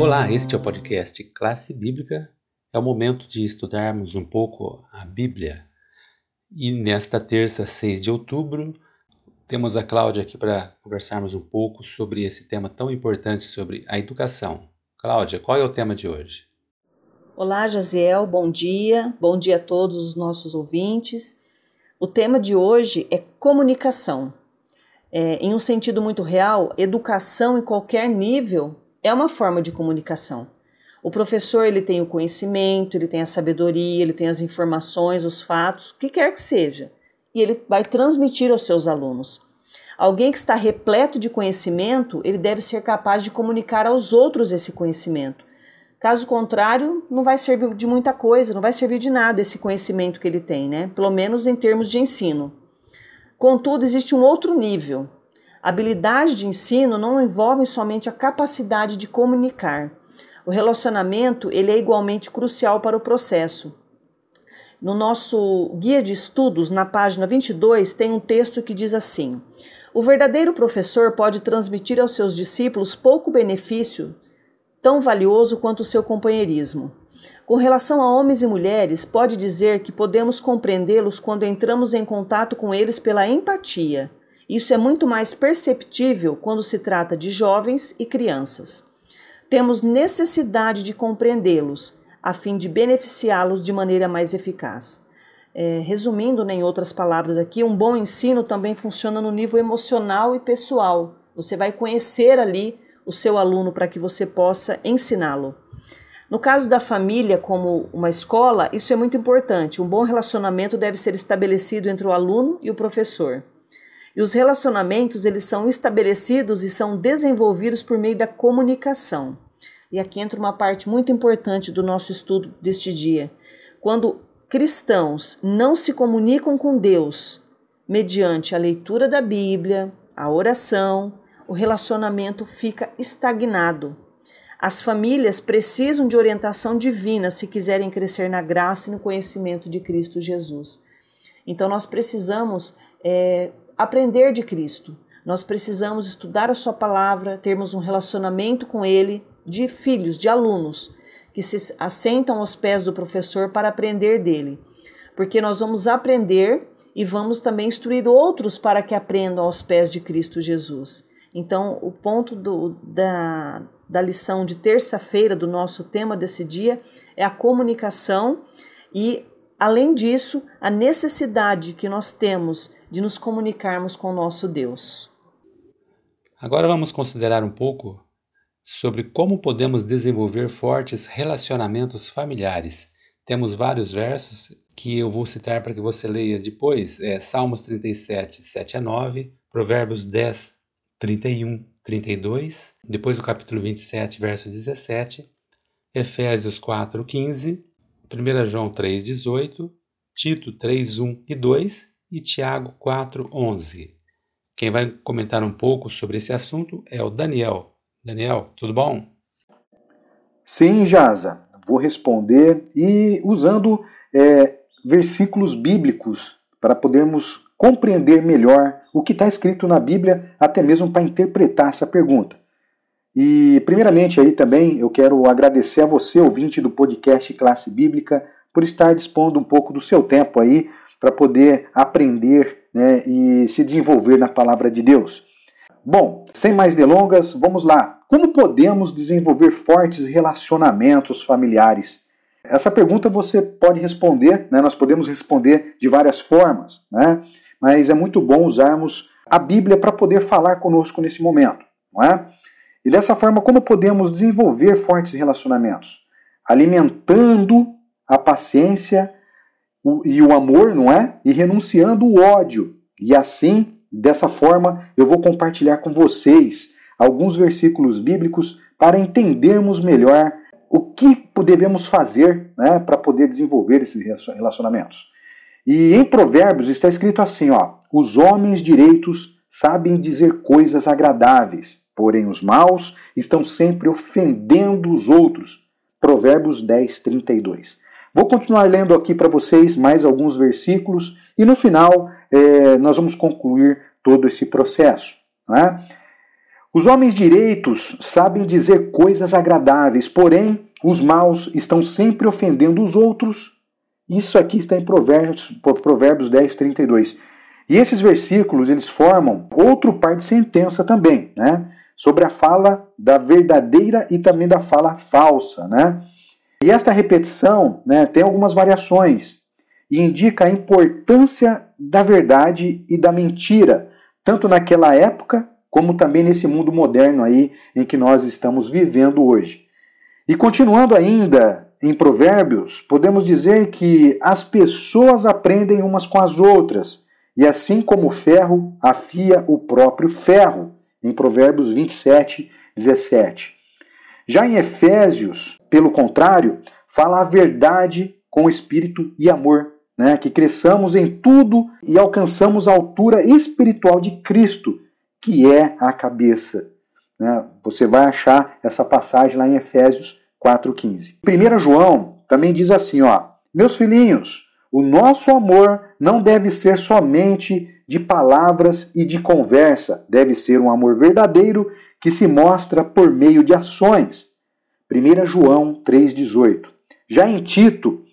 Olá, este é o podcast Classe Bíblica. É o momento de estudarmos um pouco a Bíblia. E nesta terça, 6 de outubro, temos a Cláudia aqui para conversarmos um pouco sobre esse tema tão importante sobre a educação. Cláudia, qual é o tema de hoje? Olá, Jaziel, bom dia. Bom dia a todos os nossos ouvintes. O tema de hoje é comunicação. É, em um sentido muito real, educação em qualquer nível é uma forma de comunicação. O professor ele tem o conhecimento, ele tem a sabedoria, ele tem as informações, os fatos, o que quer que seja, e ele vai transmitir aos seus alunos. Alguém que está repleto de conhecimento, ele deve ser capaz de comunicar aos outros esse conhecimento. Caso contrário, não vai servir de muita coisa, não vai servir de nada esse conhecimento que ele tem, né? Pelo menos em termos de ensino. Contudo, existe um outro nível, Habilidade de ensino não envolve somente a capacidade de comunicar. O relacionamento ele é igualmente crucial para o processo. No nosso guia de estudos, na página 22, tem um texto que diz assim: O verdadeiro professor pode transmitir aos seus discípulos pouco benefício, tão valioso quanto o seu companheirismo. Com relação a homens e mulheres, pode dizer que podemos compreendê-los quando entramos em contato com eles pela empatia. Isso é muito mais perceptível quando se trata de jovens e crianças. Temos necessidade de compreendê-los, a fim de beneficiá-los de maneira mais eficaz. É, resumindo, né, em outras palavras aqui, um bom ensino também funciona no nível emocional e pessoal. Você vai conhecer ali o seu aluno para que você possa ensiná-lo. No caso da família como uma escola, isso é muito importante. Um bom relacionamento deve ser estabelecido entre o aluno e o professor. E os relacionamentos, eles são estabelecidos e são desenvolvidos por meio da comunicação. E aqui entra uma parte muito importante do nosso estudo deste dia. Quando cristãos não se comunicam com Deus mediante a leitura da Bíblia, a oração, o relacionamento fica estagnado. As famílias precisam de orientação divina se quiserem crescer na graça e no conhecimento de Cristo Jesus. Então, nós precisamos é, aprender de Cristo. Nós precisamos estudar a Sua palavra, termos um relacionamento com Ele, de filhos, de alunos, que se assentam aos pés do professor para aprender dele. Porque nós vamos aprender e vamos também instruir outros para que aprendam aos pés de Cristo Jesus. Então, o ponto do, da, da lição de terça-feira, do nosso tema desse dia, é a comunicação e Além disso, a necessidade que nós temos de nos comunicarmos com o nosso Deus. Agora vamos considerar um pouco sobre como podemos desenvolver fortes relacionamentos familiares. Temos vários versos que eu vou citar para que você leia depois. É Salmos 37, 7 a 9, Provérbios 10, 31, 32, depois o capítulo 27, verso 17, Efésios 4, 15 1 João 3,18, Tito 3,1 e 2 e Tiago 4,11. Quem vai comentar um pouco sobre esse assunto é o Daniel. Daniel, tudo bom? Sim, Jaza. Vou responder e usando é, versículos bíblicos para podermos compreender melhor o que está escrito na Bíblia, até mesmo para interpretar essa pergunta. E, primeiramente, aí também eu quero agradecer a você, ouvinte do podcast Classe Bíblica, por estar dispondo um pouco do seu tempo aí para poder aprender né, e se desenvolver na palavra de Deus. Bom, sem mais delongas, vamos lá. Como podemos desenvolver fortes relacionamentos familiares? Essa pergunta você pode responder, né? nós podemos responder de várias formas, né? mas é muito bom usarmos a Bíblia para poder falar conosco nesse momento. Não é? E dessa forma, como podemos desenvolver fortes relacionamentos? Alimentando a paciência e o amor, não é? E renunciando o ódio. E assim, dessa forma, eu vou compartilhar com vocês alguns versículos bíblicos para entendermos melhor o que devemos fazer né, para poder desenvolver esses relacionamentos. E em Provérbios está escrito assim: ó, os homens direitos sabem dizer coisas agradáveis, Porém, os maus estão sempre ofendendo os outros. Provérbios 10, 32. Vou continuar lendo aqui para vocês mais alguns versículos e no final é, nós vamos concluir todo esse processo. É? Os homens direitos sabem dizer coisas agradáveis, porém os maus estão sempre ofendendo os outros. Isso aqui está em Provérbios, Provérbios 10, 32. E esses versículos eles formam outro par de sentença também, né? Sobre a fala da verdadeira e também da fala falsa, né? E esta repetição né, tem algumas variações e indica a importância da verdade e da mentira, tanto naquela época como também nesse mundo moderno aí em que nós estamos vivendo hoje. E continuando ainda em Provérbios, podemos dizer que as pessoas aprendem umas com as outras, e assim como o ferro afia o próprio ferro, em Provérbios 27, 17. Já em Efésios, pelo contrário, fala a verdade com espírito e amor, né? que cresçamos em tudo e alcançamos a altura espiritual de Cristo, que é a cabeça. Né? Você vai achar essa passagem lá em Efésios 4,15. 1 João também diz assim: ó, Meus filhinhos, o nosso amor não deve ser somente de palavras e de conversa, deve ser um amor verdadeiro que se mostra por meio de ações. 1 João 3,18. Já em Tito,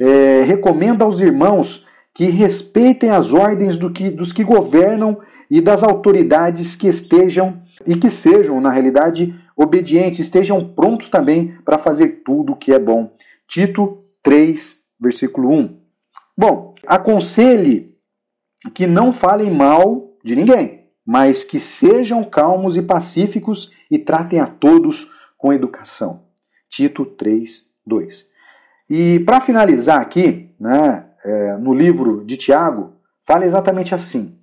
é, recomenda aos irmãos que respeitem as ordens do que, dos que governam e das autoridades que estejam e que sejam, na realidade, obedientes, estejam prontos também para fazer tudo o que é bom. Tito 3, versículo 1. Bom, aconselhe que não falem mal de ninguém, mas que sejam calmos e pacíficos e tratem a todos com educação. Tito 3, 2. E para finalizar aqui, né, é, no livro de Tiago, fala exatamente assim: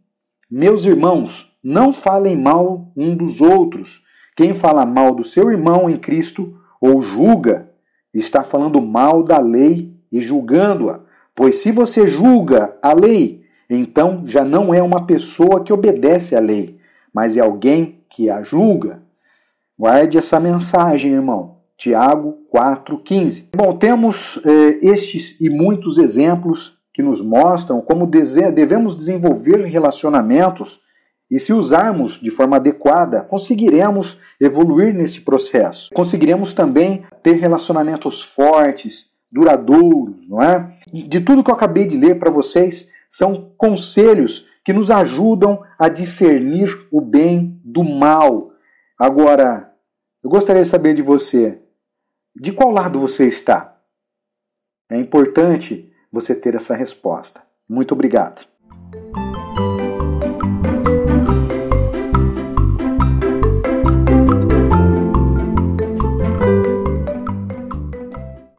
Meus irmãos, não falem mal um dos outros. Quem fala mal do seu irmão em Cristo ou julga, está falando mal da lei e julgando-a. Pois se você julga a lei, então já não é uma pessoa que obedece à lei, mas é alguém que a julga. Guarde essa mensagem, irmão. Tiago 4,15. Bom, temos eh, estes e muitos exemplos que nos mostram como devemos desenvolver relacionamentos e, se usarmos de forma adequada, conseguiremos evoluir nesse processo. Conseguiremos também ter relacionamentos fortes, duradouros, não é? De tudo que eu acabei de ler para vocês, são conselhos que nos ajudam a discernir o bem do mal. Agora, eu gostaria de saber de você, de qual lado você está? É importante você ter essa resposta. Muito obrigado.